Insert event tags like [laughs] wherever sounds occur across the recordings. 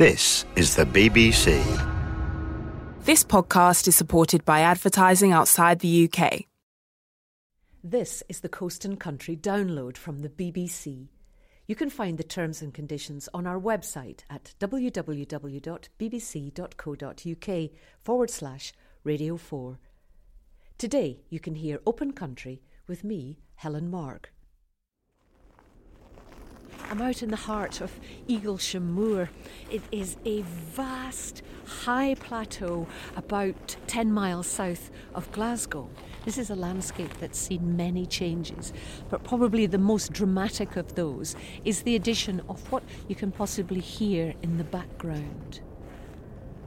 This is the BBC. This podcast is supported by advertising outside the UK. This is the Coast and Country download from the BBC. You can find the terms and conditions on our website at www.bbc.co.uk forward slash radio 4. Today you can hear Open Country with me, Helen Mark. I'm out in the heart of Eaglesham Moor. It is a vast, high plateau about 10 miles south of Glasgow. This is a landscape that's seen many changes, but probably the most dramatic of those is the addition of what you can possibly hear in the background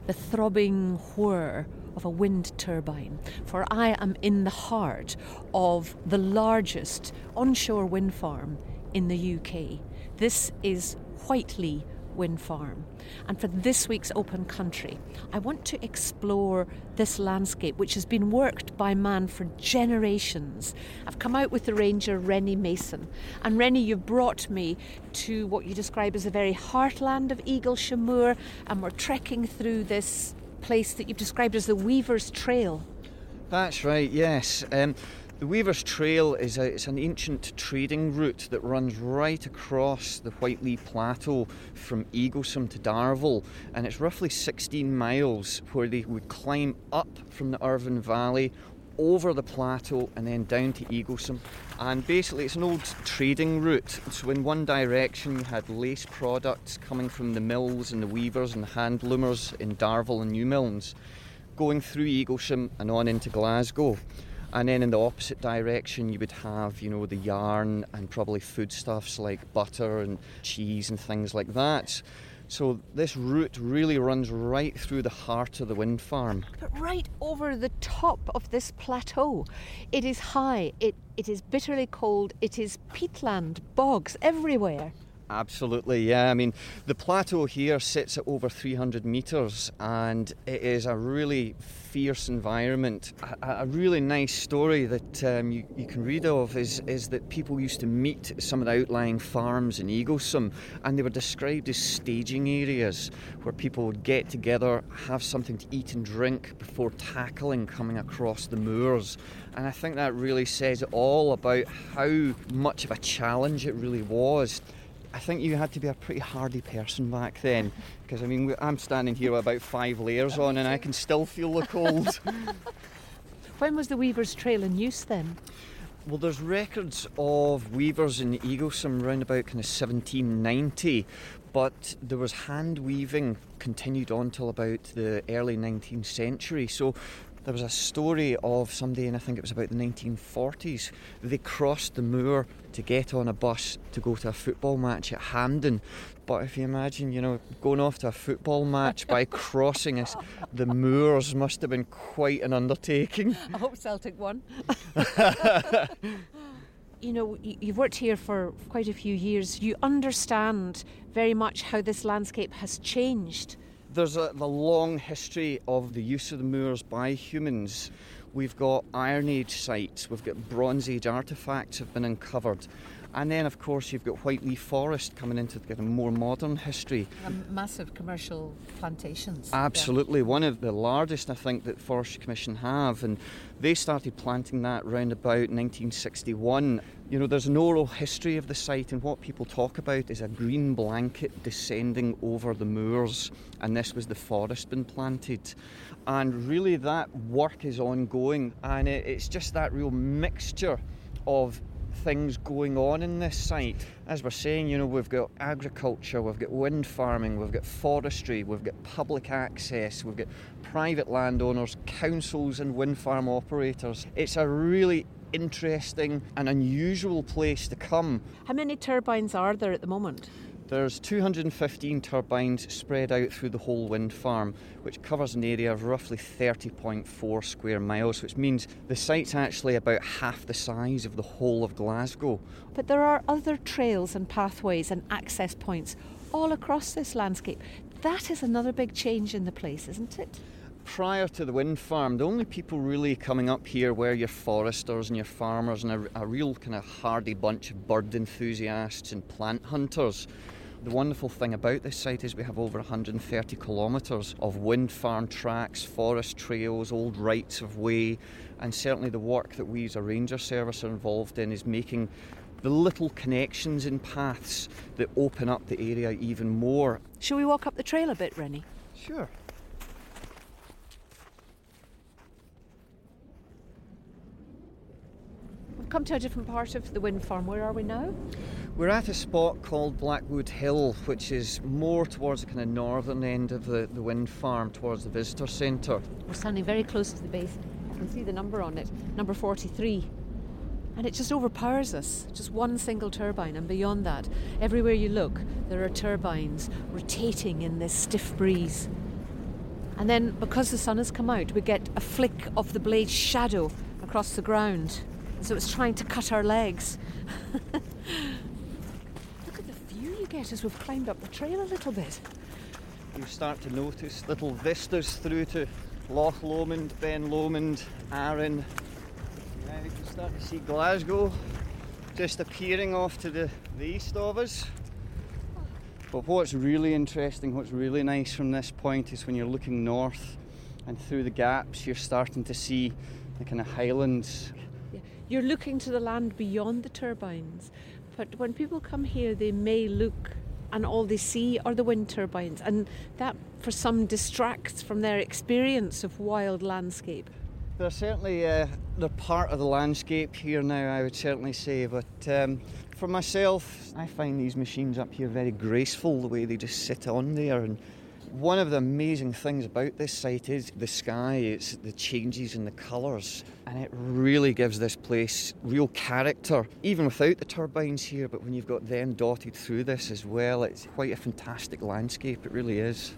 the throbbing whir of a wind turbine, for I am in the heart of the largest onshore wind farm in the UK. This is Whitelee Wind Farm. And for this week's Open Country, I want to explore this landscape which has been worked by man for generations. I've come out with the ranger Rennie Mason. And Rennie, you've brought me to what you describe as the very heartland of Eaglesham Moor, and we're trekking through this place that you've described as the Weaver's Trail. That's right, yes. Um, the Weaver's Trail is a, it's an ancient trading route that runs right across the Whitelee Plateau from Eaglesham to Darvel, and it's roughly 16 miles where they would climb up from the Irvine Valley over the plateau and then down to Eaglesham. And basically, it's an old trading route. So, in one direction, you had lace products coming from the mills and the weavers and the hand loomers in Darvel and Newmilns, going through Eaglesham and on into Glasgow. And then in the opposite direction, you would have, you know, the yarn and probably foodstuffs like butter and cheese and things like that. So this route really runs right through the heart of the wind farm. But right over the top of this plateau, it is high, it, it is bitterly cold, it is peatland, bogs everywhere. Absolutely, yeah. I mean, the plateau here sits at over 300 metres and it is a really fierce environment. A, a really nice story that um, you, you, can read of is, is that people used to meet some of the outlying farms in Eaglesham and they were described as staging areas where people would get together, have something to eat and drink before tackling coming across the moors. And I think that really says it all about how much of a challenge it really was. I think you had to be a pretty hardy person back then [laughs] because I mean I'm standing here with about five layers on and I can still feel the cold. [laughs] when was the Weaver's Trail in use then? Well, there's records of weavers in Eaglesham around about kind of 1790, but there was hand weaving continued on till about the early 19th century. So there was a story of somebody, and I think it was about the 1940s. They crossed the moor to get on a bus to go to a football match at Hampden. But if you imagine, you know, going off to a football match by [laughs] crossing us, the moors must have been quite an undertaking. [laughs] I hope Celtic won. [laughs] you know, you've worked here for quite a few years. You understand very much how this landscape has changed there's a, the long history of the use of the moors by humans. We've got Iron Age sites, we've got Bronze Age artefacts have been uncovered. And then, of course, you've got Whitelee Forest coming into the more modern history. And massive commercial plantations. Absolutely, yeah. one of the largest, I think, that Forestry Commission have. And they started planting that around about 1961. You know, there's an oral history of the site, and what people talk about is a green blanket descending over the moors, and this was the forest being planted. And really, that work is ongoing, and it's just that real mixture of things going on in this site. As we're saying, you know, we've got agriculture, we've got wind farming, we've got forestry, we've got public access, we've got private landowners, councils, and wind farm operators. It's a really interesting and unusual place to come. How many turbines are there at the moment? There's 215 turbines spread out through the whole wind farm, which covers an area of roughly 30.4 square miles, which means the site's actually about half the size of the whole of Glasgow. But there are other trails and pathways and access points all across this landscape. That is another big change in the place, isn't it? Prior to the wind farm, the only people really coming up here were your foresters and your farmers and a, a real kind of hardy bunch of bird enthusiasts and plant hunters. The wonderful thing about this site is we have over 130 kilometres of wind farm tracks, forest trails, old rights of way, and certainly the work that we as a ranger service are involved in is making the little connections and paths that open up the area even more. Shall we walk up the trail a bit, Rennie? Sure. Come to a different part of the wind farm. Where are we now? We're at a spot called Blackwood Hill, which is more towards the kind of northern end of the, the wind farm, towards the visitor centre. We're standing very close to the base. I can see the number on it, number 43. And it just overpowers us. Just one single turbine, and beyond that, everywhere you look, there are turbines rotating in this stiff breeze. And then, because the sun has come out, we get a flick of the blade's shadow across the ground. So it's trying to cut our legs. [laughs] look at the view you get as we've climbed up the trail a little bit. You start to notice little vistas through to Loch Lomond, Ben Lomond, Arran. Now you can start to see Glasgow just appearing off to the, the east of us. But what's really interesting, what's really nice from this point is when you're looking north and through the gaps, you're starting to see the kind of highlands. You're looking to the land beyond the turbines, but when people come here, they may look and all they see are the wind turbines, and that for some distracts from their experience of wild landscape. They're certainly uh, they're part of the landscape here now. I would certainly say, but um, for myself, I find these machines up here very graceful. The way they just sit on there, and one of the amazing things about this site is the sky. It's the changes in the colours, and it really gives this place real character, even without the turbines here. But when you've got them dotted through this as well, it's quite a fantastic landscape. It really is.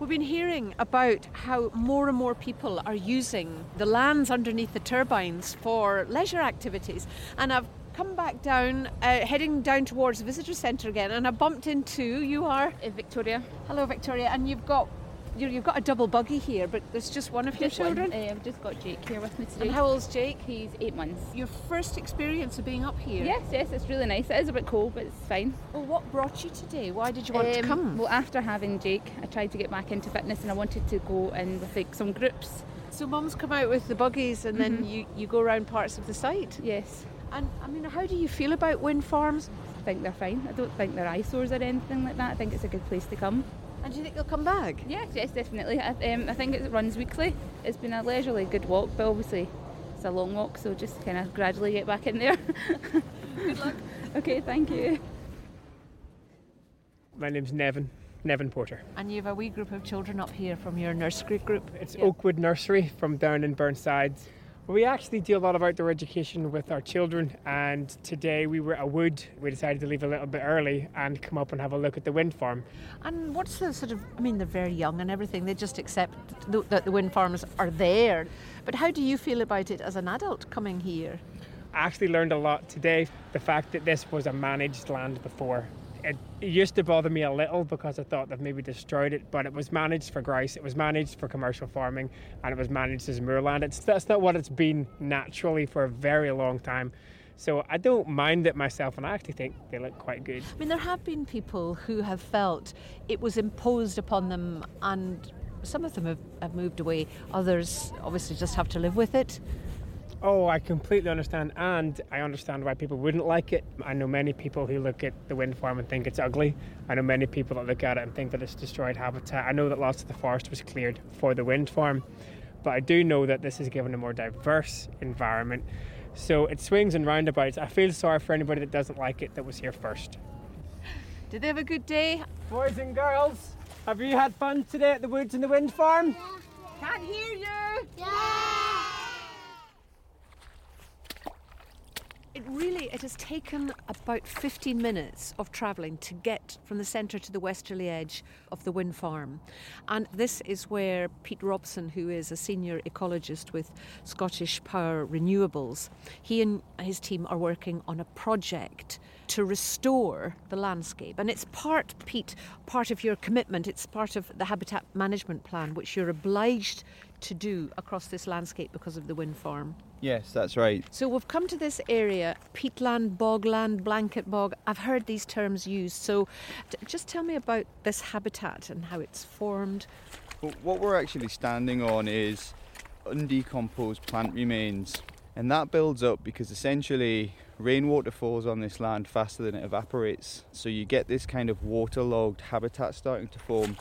We've been hearing about how more and more people are using the lands underneath the turbines for leisure activities. And I've come back down, uh, heading down towards the visitor centre again, and I bumped into you are Uh, Victoria. hello Victoria, and you've got you you've got a double buggy here, but there's just one of your Just one. children. Uh, I've just got Jake here with me today. And how old's Jake? He's eight months. Your first experience of being up here. Yes, yes, it's really nice. It is a bit cold, but it's fine. Well, what brought you today? Why did you want to Um, come? Well, after having Jake, I tried to get back into fitness and I wanted to go in with like some groups. So mum's come out with the buggies, and then you you go around parts of the site. Yes, And I mean, how do you feel about wind farms? I think they're fine. I don't think they're eyesores or anything like that. I think it's a good place to come. And do you think you'll come back? Yes, yes, definitely. I, um, I think it runs weekly. It's been a leisurely good walk, but obviously it's a long walk, so just kind of gradually get back in there. [laughs] good luck. Okay, thank you. My name's Nevin, Nevin Porter. And you have a wee group of children up here from your nursery group. It's Yeah. Oakwood Nursery from down in Burnsides. We actually do a lot of outdoor education with our children, and today we were at Wood. We decided to leave a little bit early and come up and have a look at the wind farm. And what's the sort of? I mean, they're very young and everything. They just accept that the wind farms are there. But how do you feel about it as an adult coming here? I actually learned a lot today. The fact that this was a managed land before. It, used to bother me a little because I thought they've maybe destroyed it, but it was managed for grouse, it was managed for commercial farming, and it was managed as moorland. It's, that's not what it's been naturally for a very long time. So I don't mind it myself, and I actually think they look quite good. I mean, there have been people who have felt it was imposed upon them, and some of them have, have moved away. Others obviously just have to live with it. Oh, I completely understand, and I understand why people wouldn't like it. I know many people who look at the wind farm and think it's ugly. I know many people that look at it and think that it's destroyed habitat. I know that lots of the forest was cleared for the wind farm, but I do know that this has given a more diverse environment. So it swings and roundabouts. I feel sorry for anybody that doesn't like it that was here first. Did they have a good day? Boys and girls, have you had fun today at the woods and the wind farm? Can't hear you. It really it has taken about 15 minutes of travelling to get from the centre to the westerly edge of the wind farm. And this is where Pete Robson, who is a senior ecologist with Scottish Power Renewables, he and his team are working on a project to restore the landscape. And it's part, Pete, part of your commitment, it's part of the habitat management plan, which you're obliged to do across this landscape because of the wind farm. Yes, that's right. So we've come to this area, peatland, bogland, blanket bog. I've heard these terms used. So just tell me about this habitat and how it's formed. Well, what we're actually standing on is undecomposed plant remains. And that builds up because essentially rainwater falls on this land faster than it evaporates. So you get this kind of waterlogged habitat starting to form.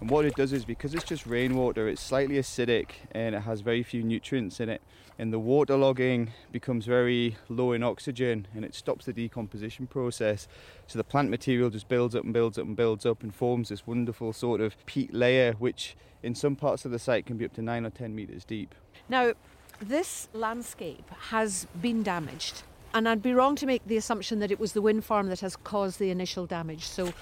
And what it does is because it's just rainwater, it's slightly acidic and it has very few nutrients in it. And the waterlogging becomes very low in oxygen and it stops the decomposition process. So the plant material just builds up and builds up and builds up and forms this wonderful sort of peat layer, which in some parts of the site can be up to nine or ten meters deep. Now, this landscape has been damaged. And I'd be wrong to make the assumption that it was the wind farm that has caused the initial damage. So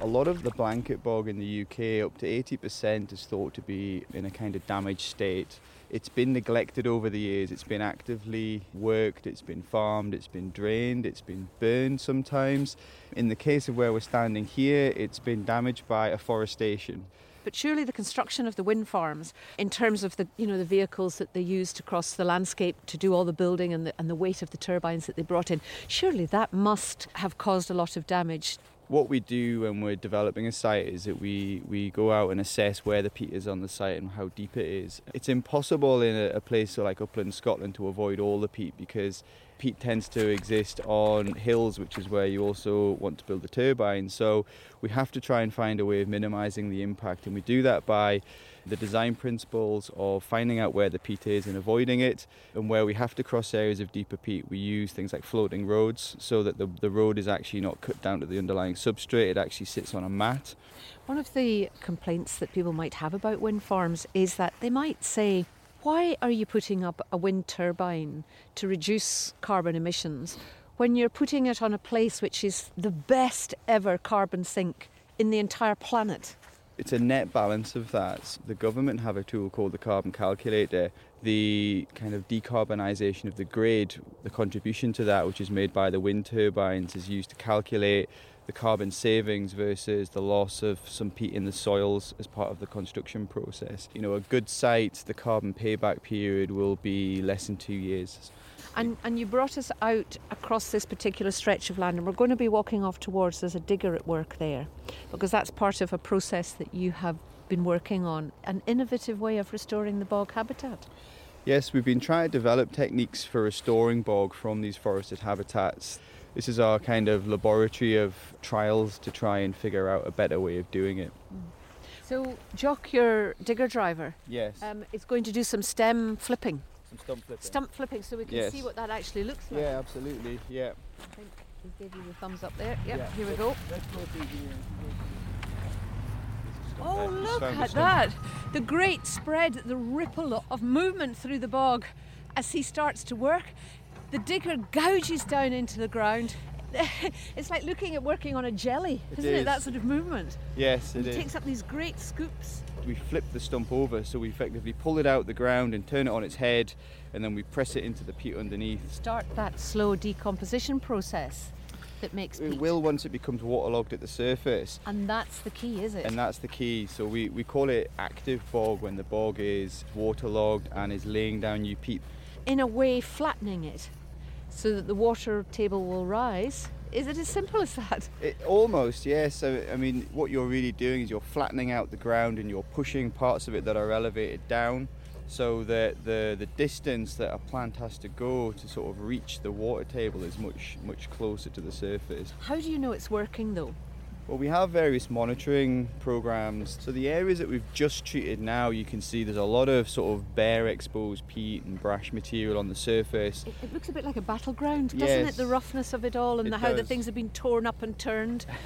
A lot of the blanket bog in the UK, up to 80%, is thought to be in a kind of damaged state. It's been neglected over the years. It's been actively worked, it's been farmed, it's been drained, it's been burned sometimes. In the case of where we're standing here, it's been damaged by afforestation. But surely the construction of the wind farms, in terms of the you know the vehicles that they used to cross the landscape to do all the building and the, and the weight of the turbines that they brought in, surely that must have caused a lot of damage. What we do when we're developing a site is that we, we go out and assess where the peat is on the site and how deep it is. It's impossible in a, a place like upland Scotland to avoid all the peat because peat tends to exist on hills, which is where you also want to build the turbine. So we have to try and find a way of minimising the impact, and we do that by the design principles of finding out where the peat is and avoiding it, and where we have to cross areas of deeper peat, we use things like floating roads so that the, the road is actually not cut down to the underlying substrate, it actually sits on a mat. One of the complaints that people might have about wind farms is that they might say, why are you putting up a wind turbine to reduce carbon emissions when you're putting it on a place which is the best ever carbon sink in the entire planet? It's a net balance of that. The government have a tool called the carbon calculator. The kind of decarbonisation of the grid, the contribution to that, which is made by the wind turbines, is used to calculate the carbon savings versus the loss of some peat in the soils as part of the construction process. You know, a good site, the carbon payback period will be less than two years. And, and you brought us out across this particular stretch of land, and we're going to be walking off towards there's a digger at work there, because that's part of a process that you have been working on an innovative way of restoring the bog habitat. Yes, we've been trying to develop techniques for restoring bog from these forested habitats. This is our kind of laboratory of trials to try and figure out a better way of doing it. So, Jock, your digger driver, Yes. um, is going to do some stem flipping, Some stump flipping. stump flipping, so we can Yes. see what that actually looks like. Yeah, absolutely. Yeah. I think he gave you the thumbs up there. Yep, Yeah. here we go. Let's go through here. Oh, look at that! The great spread, the ripple of movement through the bog as he starts to work. The digger gouges down into the ground. [laughs] it's like looking at working on a jelly, isn't it? is. That sort of movement. Yes, it he is. takes up these great scoops. We flip the stump over, so we effectively pull it out the ground and turn it on its head, and then we press it into the peat underneath. Start that slow decomposition process that makes It peat. will once it becomes waterlogged at the surface. And that's the key, is it? And that's the key. So we, we call it active bog when the bog is waterlogged and is laying down new peat. in a way flattening it so that the water table will rise. Is it as simple as that? It, almost, yes. I, I mean, what you're really doing is you're flattening out the ground and you're pushing parts of it that are elevated down so that the, the distance that a plant has to go to sort of reach the water table is much, much closer to the surface. How do you know it's working though? Well, we have various monitoring programs. So the areas that we've just treated now, you can see there's a lot of sort of bare exposed peat and brash material on the surface. It, it looks a bit like a battleground, doesn't Yes. it? The roughness of it all and It the, how the things have been torn up and turned. [laughs]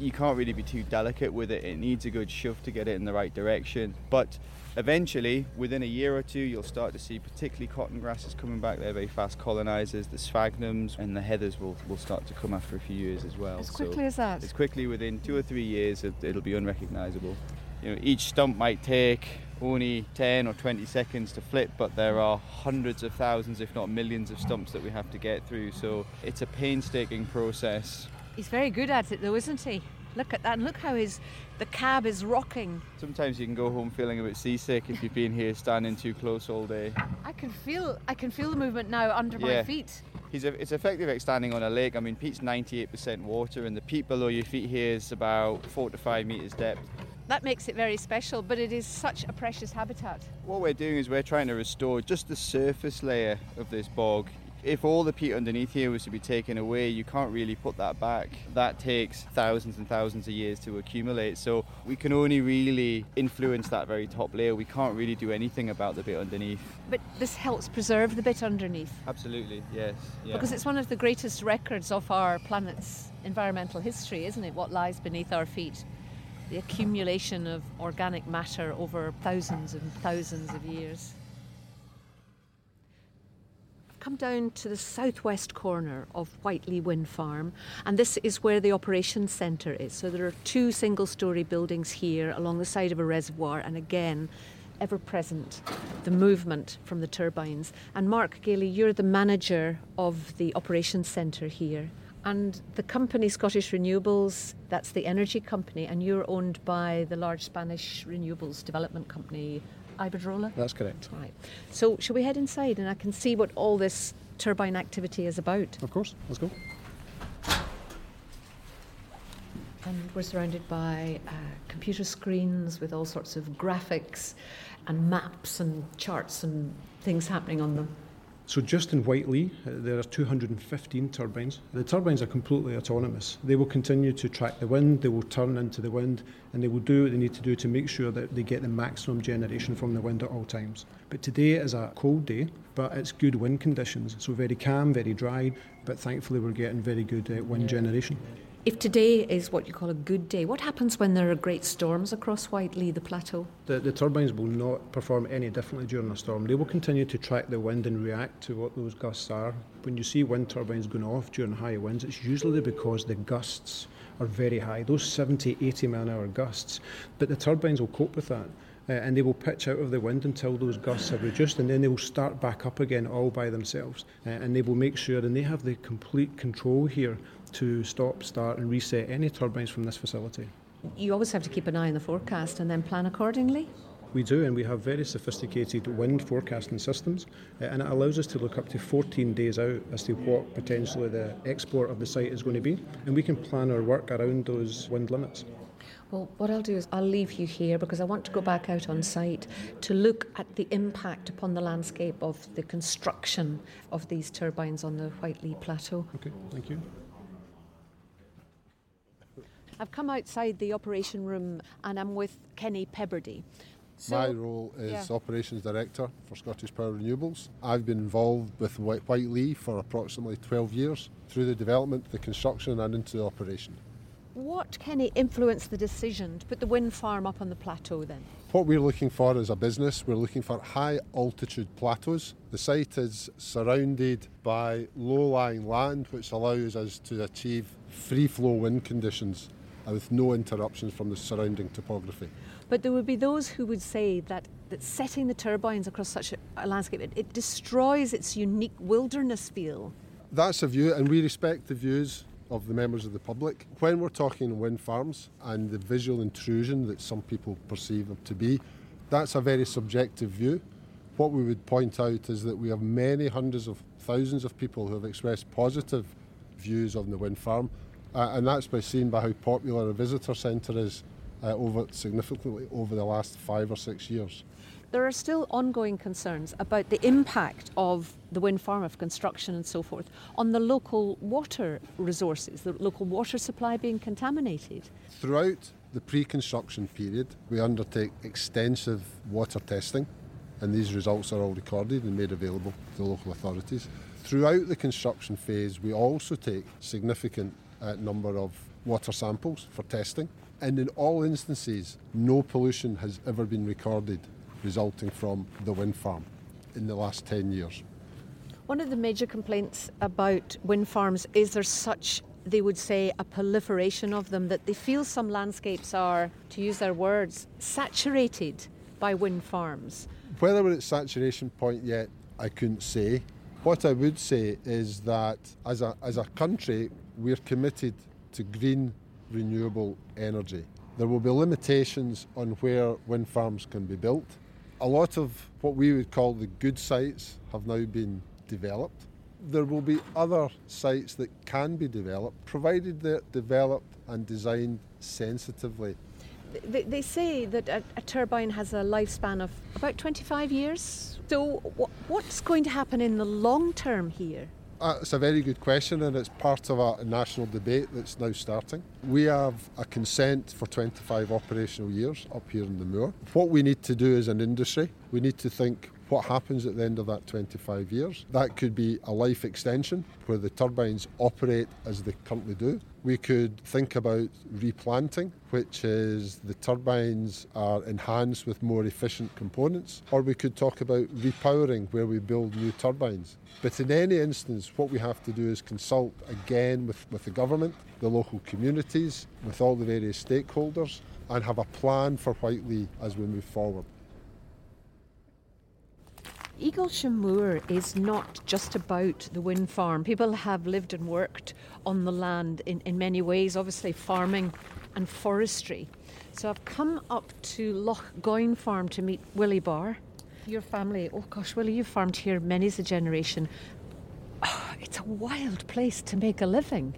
You can't really be too delicate with it. It needs a good shove to get it in the right direction. But eventually, within a year or two, you'll start to see particularly cotton grasses coming back. They're very fast colonizers. The sphagnums and the heathers will, will start to come after a few years as well. as So quickly as that. As quickly within two or three years, it, it'll be unrecognizable. You know, each stump might take only 10 or 20 seconds to flip, but there are hundreds of thousands, if not millions, of stumps that we have to get through. So it's a painstaking process. He's very good at it though, isn't he? Look at that, and look how his the cab is rocking. Sometimes you can go home feeling a bit seasick if you've been here standing too close all day. I can feel I can feel the movement now under my feet. He's a, it's effective like standing on a lake. I mean, peat's 98% water, and the peat below your feet here is about four to five metres depth. That makes it very special, but it is such a precious habitat. What we're doing is we're trying to restore just the surface layer of this bog. If all the peat underneath here was to be taken away, you can't really put that back. That takes thousands and thousands of years to accumulate. So we can only really influence that very top layer. We can't really do anything about the bit underneath. But this helps preserve the bit underneath Absolutely, yes. Yeah. because it's one of the greatest records of our planet's environmental history, isn't it? What lies beneath our feet. The accumulation of organic matter over thousands and thousands of years. Come down to the southwest corner of Whitelee Wind Farm, and this is where the operations centre is. So there are two single story buildings here along the side of a reservoir, and again, ever present the movement from the turbines. And Mark Gailey, you're the manager of the operations centre here. And the company Scottish Renewables, that's the energy company, and you're owned by the large Spanish renewables development company, Iberdrola? That's correct. Right. So, shall we head inside and I can see what all this turbine activity is about? Of course, let's go. And we're surrounded by uh, computer screens with all sorts of graphics and maps and charts and things happening on them. So just in Whitelee, uh, there are 215 turbines. The turbines are completely autonomous. They will continue to track the wind, they will turn into the wind, and they will do what they need to do to make sure that they get the maximum generation from the wind at all times. But today is a cold day, but it's good wind conditions. So very calm, very dry, but thankfully we're getting very good uh, wind generation. If today is what you call a good day, what happens when there are great storms across Whitelee, the plateau? The, the turbines will not perform any differently during a storm. They will continue to track the wind and react to what those gusts are. When you see wind turbines going off during high winds, it's usually because the gusts are very high, those 70, 80 mile an hour gusts. But the turbines will cope with that. Uh, and they will pitch out of the wind until those gusts have reduced, and then they will start back up again all by themselves. Uh, and they will make sure, and they have the complete control here to stop, start, and reset any turbines from this facility. You always have to keep an eye on the forecast and then plan accordingly. We do, and we have very sophisticated wind forecasting systems, uh, and it allows us to look up to 14 days out as to what potentially the export of the site is going to be, and we can plan our work around those wind limits. Well, what I'll do is I'll leave you here because I want to go back out on site to look at the impact upon the landscape of the construction of these turbines on the Whitelee Plateau. Okay, thank you. I've come outside the operation room and I'm with Kenny Peberdy. So, My role is yeah. Operations Director for Scottish Power Renewables. I've been involved with White Whitelee for approximately 12 years through the development, the construction and into the operation. What, Kenny, influenced the decision to put the wind farm up on the plateau then? What we're looking for as a business, we're looking for high altitude plateaus. The site is surrounded by low lying land which allows us to achieve free flow wind conditions with no interruptions from the surrounding topography. But there would be those who would say that, that setting the turbines across such a, a landscape, it, it destroys its unique wilderness feel. That's a view, and we respect the views of the members of the public. When we're talking wind farms and the visual intrusion that some people perceive them to be, that's a very subjective view. What we would point out is that we have many hundreds of thousands of people who have expressed positive views on the wind farm, uh, and that's by seen by how popular a visitor centre is uh, over significantly over the last five or six years. There are still ongoing concerns about the impact of the wind farm, of construction and so forth, on the local water resources, the local water supply being contaminated. Throughout the pre construction period, we undertake extensive water testing, and these results are all recorded and made available to local authorities. Throughout the construction phase, we also take significant uh, number of water samples for testing, and in all instances, no pollution has ever been recorded resulting from the wind farm in the last 10 years. One of the major complaints about wind farms is there's such, they would say, a proliferation of them that they feel some landscapes are, to use their words, saturated by wind farms. Whether we're at saturation point yet, I couldn't say. What I would say is that as a, as a country, we're committed to green renewable energy. There will be limitations on where wind farms can be built. A lot of what we would call the good sites have now been developed. There will be other sites that can be developed, provided they're developed and designed sensitively. They, they say that a, a, turbine has a lifespan of about 25 years. So, wh- what's going to happen in the long term here? It's a very good question, and it's part of a national debate that's now starting. We have a consent for 25 operational years up here in the moor. What we need to do as an industry, we need to think what happens at the end of that 25 years. That could be a life extension where the turbines operate as they currently do. We could think about replanting, which is the turbines are enhanced with more efficient components, or we could talk about repowering where we build new turbines. But in any instance, what we have to do is consult again with, with the government, the local communities, with all the various stakeholders, and have a plan for Whitelee as we move forward. Eaglesham Moor is not just about the wind farm. People have lived and worked on the land in, in many ways, obviously farming and forestry. So I've come up to Loch Goyne Farm to meet Willie Barr. Your family, oh gosh, Willie, you've farmed here many's a generation. Oh, [sighs] it's a wild place to make a living.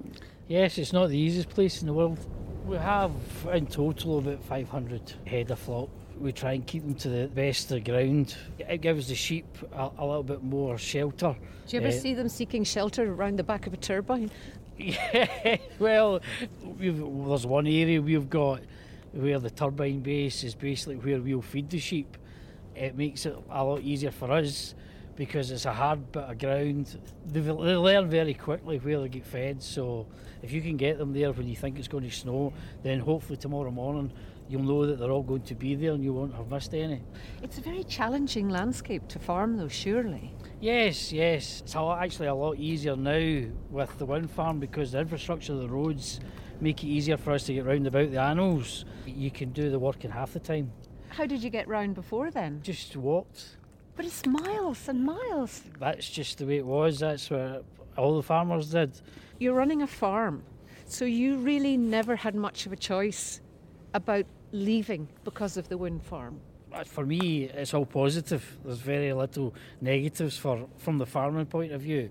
Yes, it's not the easiest place in the world. We have in total about 500 head of flock we try and keep them to the best of the ground. It gives the sheep a, a little bit more shelter. Do you ever uh, see them seeking shelter around the back of a turbine? [laughs] Yeah, well, there's one area we've got where the turbine base is basically where we'll feed the sheep. It makes it a lot easier for us because it's a hard bit of ground. They, they learn very quickly where they get fed, so if you can get them there when you think it's going to snow, then hopefully tomorrow morning you'll know that they're all going to be there and you won't have missed any. It's a very challenging landscape to farm, though, surely. Yes, yes. It's actually a lot easier now with the wind farm because the infrastructure of the roads make it easier for us to get round about the annals. You can do the work in half the time. How did you get round before then? Just walked. But it's miles and miles. That's just the way it was. That's what all the farmers did. You're running a farm, so you really never had much of a choice about leaving because of the wind farm? Uh, for me, it's all positive. There's very little negatives for from the farming point of view.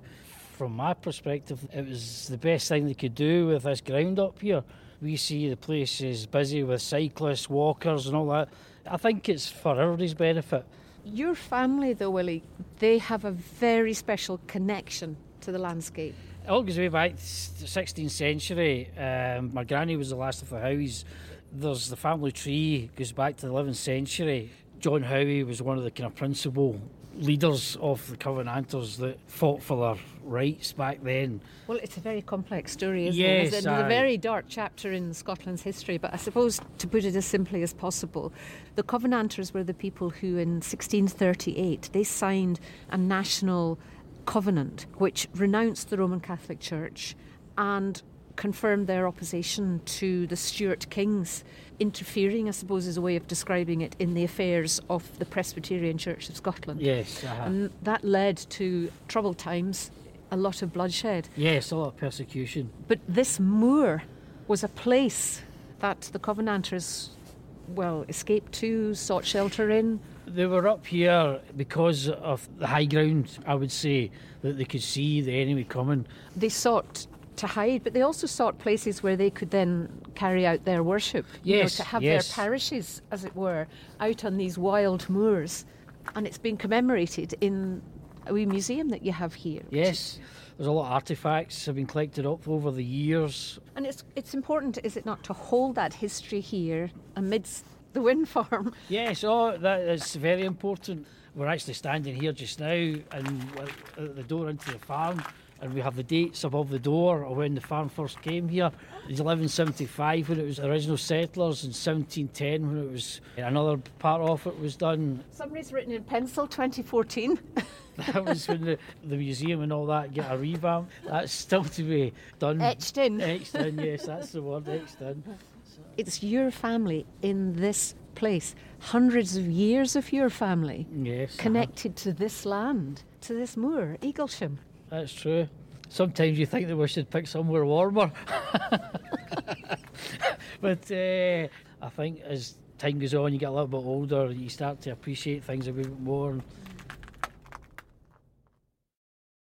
From my perspective, it was the best thing they could do with this ground up here. We see the place is busy with cyclists, walkers, and all that. I think it's for everybody's benefit. Your family, though, Willie, they have a very special connection to the landscape. It all goes way back to the 16th century. Um, my granny was the last of the Howies there's the family tree goes back to the 11th century. John Howie was one of the kind of principal leaders of the Covenanters that fought for their rights back then. Well, it's a very complex story, isn't yes, it? It's a, a very dark chapter in Scotland's history, but I suppose to put it as simply as possible, the Covenanters were the people who in 1638 they signed a national covenant which renounced the Roman Catholic Church and confirmed their opposition to the Stuart kings interfering, I suppose, is a way of describing it, in the affairs of the Presbyterian Church of Scotland. Yes. Uh-huh. And that led to troubled times, a lot of bloodshed. Yes, a lot of persecution. But this moor was a place that the Covenanters, well, escaped to, sought shelter in. They were up here because of the high ground, I would say, that they could see the enemy coming. They sought to hide, but they also sought places where they could then carry out their worship. Yes, know, to have yes. their parishes, as it were, out on these wild moors. And it's been commemorated in a wee museum that you have here. Yes. There's a lot of artefacts have been collected up over the years. And it's it's important, is it not, to hold that history here amidst the wind farm? [laughs] Yes, oh, that is very important. We're actually standing here just now and at the door into the farm and we have the dates above the door of when the farm first came here. It's 1175 when it was original settlers, and 1710 when it was another part of it was done. Somebody's written in pencil 2014. [laughs] that was when the, the museum and all that get a revamp. That's still to be done. Etched in. Etched in, yes, that's the word, etched in. It's your family in this place, hundreds of years of your family yes, connected uh-huh. to this land, to this moor, Eaglesham. That's true. Sometimes you think that we should pick somewhere warmer. [laughs] but uh, I think as time goes on, you get a little bit older, you start to appreciate things a bit more.